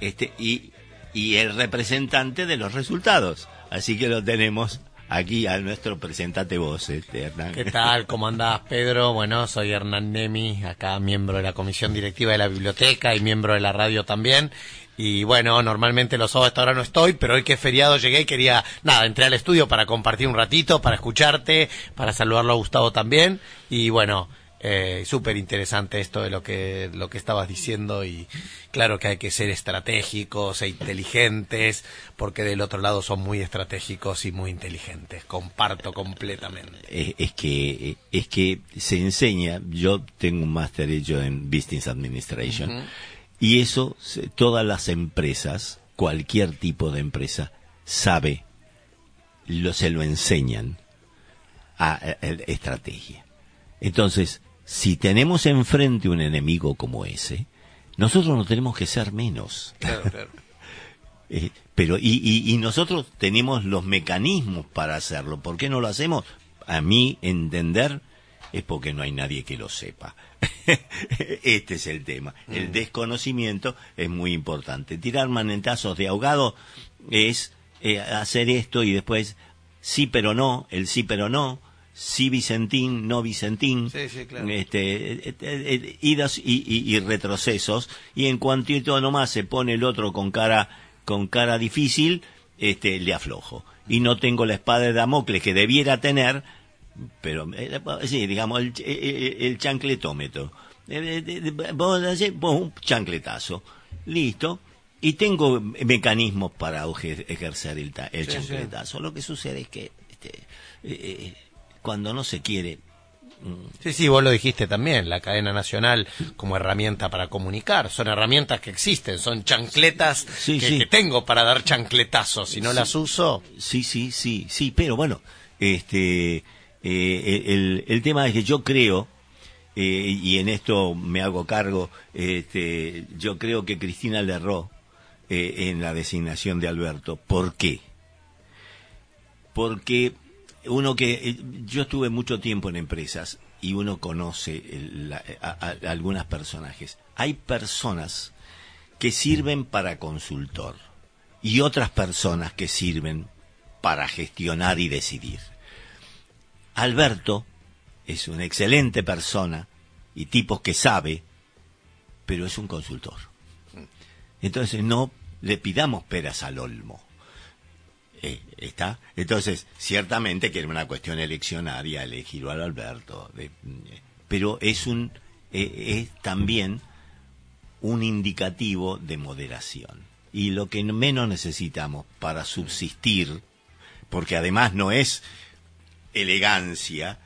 este y, y el representante de los resultados. Así que lo tenemos aquí a nuestro presentate vos, este, Hernán. ¿Qué tal? ¿Cómo andás, Pedro? Bueno, soy Hernán Nemi, acá miembro de la comisión directiva de la biblioteca y miembro de la radio también. Y bueno, normalmente los sábados a esta hora no estoy, pero hoy que es feriado llegué y quería, nada, entré al estudio para compartir un ratito, para escucharte, para saludarlo a Gustavo también. Y bueno, eh, súper interesante esto de lo que, lo que estabas diciendo y claro que hay que ser estratégicos e inteligentes porque del otro lado son muy estratégicos y muy inteligentes. Comparto completamente. es, es que es que se enseña yo tengo un máster hecho en business administration y eso todas las empresas cualquier tipo de empresa sabe lo se lo enseñan a, a- a estrategia. Entonces, si tenemos enfrente un enemigo como ese, nosotros no tenemos que ser menos. Claro, claro. Eh, pero y, y, y nosotros tenemos los mecanismos para hacerlo. ¿Por qué no lo hacemos? A mí entender es porque no hay nadie que lo sepa. este es el tema. El desconocimiento es muy importante. Tirar manetazos de ahogado es eh, hacer esto y después sí pero no, el sí pero no, sí Vicentín, no Vicentín, Sí, sí, claro. este, eh, eh, eh, idas y, y- y retrocesos y en cuantito nomás se pone el otro con cara con cara difícil, este le aflojo y no tengo la espada de Damocles que debiera tener, pero eh, sí, digamos el, ch- el chancletómetro. Eh, eh, Vos un chancletazo, listo. Y tengo mecanismos para eje- ejercer el, el Sí, chancletazo. Lo que sucede es que este, cuando no se quiere, Sí, sí, vos lo dijiste también, la cadena nacional como herramienta para comunicar. Son herramientas que existen, son chancletas Sí, que, sí. que tengo para dar chancletazos. Si no las uso, Sí, sí, sí, sí, pero bueno, este, eh, el, el tema es que yo creo, eh, y en esto me hago cargo, este, yo creo que Cristina le erró eh, en la designación de Alberto. ¿Por qué? Porque uno que, eh, yo estuve mucho tiempo en empresas y uno conoce la- a- a- algunas personajes. Hay personas que sirven para consultor y otras personas que sirven para gestionar y decidir. Alberto es una excelente persona y tipo que sabe, pero es un consultor. Entonces no le pidamos peras al olmo. ¿Está? Entonces, ciertamente que era una cuestión eleccionaria elegir al Alberto, de- eh, pero es un eh, es también un indicativo de moderación. Y lo que menos necesitamos para subsistir, porque además no es elegancia,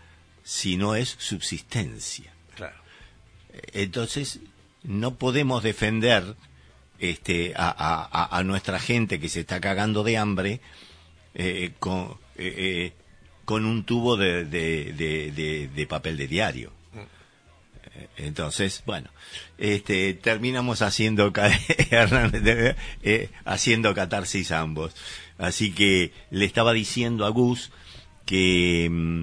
sino es subsistencia. claro. Entonces, no podemos defender este, a, a- a- a nuestra gente que se está cagando de hambre eh, con, eh, eh, con un tubo de, de- de- de- papel de diario. Eh, Entonces, bueno, este, terminamos haciendo, eh, haciendo catarsis ambos. Así que le estaba diciendo a Gus que mm,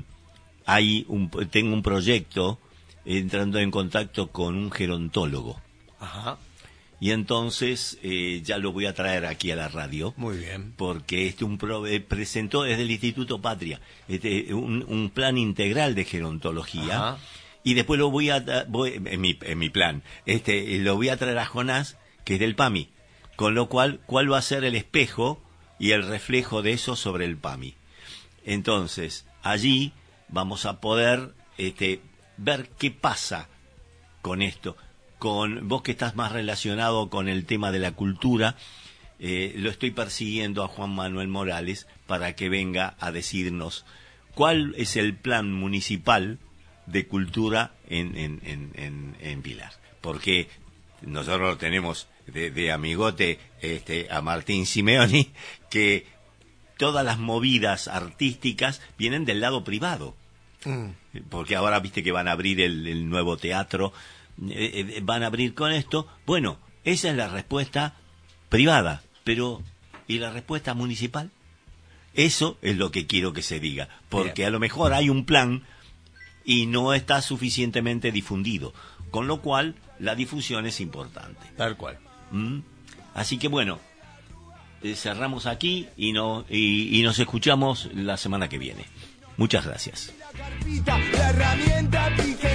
hay un, tengo un proyecto entrando en contacto con un gerontólogo. Ajá, Y entonces eh, ya lo voy a traer aquí a la radio. Muy bien. porque este un pro- eh, presentó desde el Instituto Patria este, un, un plan integral de gerontología. Ajá. y después lo voy a voy, en mi en mi plan este lo voy a traer a Jonás que es del PAMI con lo cual cuál va a ser el espejo y el reflejo de eso sobre el PAMI entonces allí vamos a poder este ver qué pasa con esto, con vos que estás más relacionado con el tema de la cultura, eh, lo estoy persiguiendo a Juan Manuel Morales para que venga a decirnos cuál es el plan municipal de cultura en, en, en, en, en Pilar. Porque nosotros tenemos de, de amigote este, a Martín Simeoni, que todas las movidas artísticas vienen del lado privado porque ahora viste que van a abrir el, el nuevo teatro, eh, eh, van a abrir con esto. Bueno, esa es la respuesta privada, pero ¿y la respuesta municipal? Eso es lo que quiero que se diga, porque Bien. a lo mejor hay un plan y no está suficientemente difundido, con lo cual la difusión es importante. Tal cual. ¿Mm? Así que bueno, eh, cerramos aquí y, no, y, y nos escuchamos la semana que viene. Muchas gracias. La carpita, la herramienta pica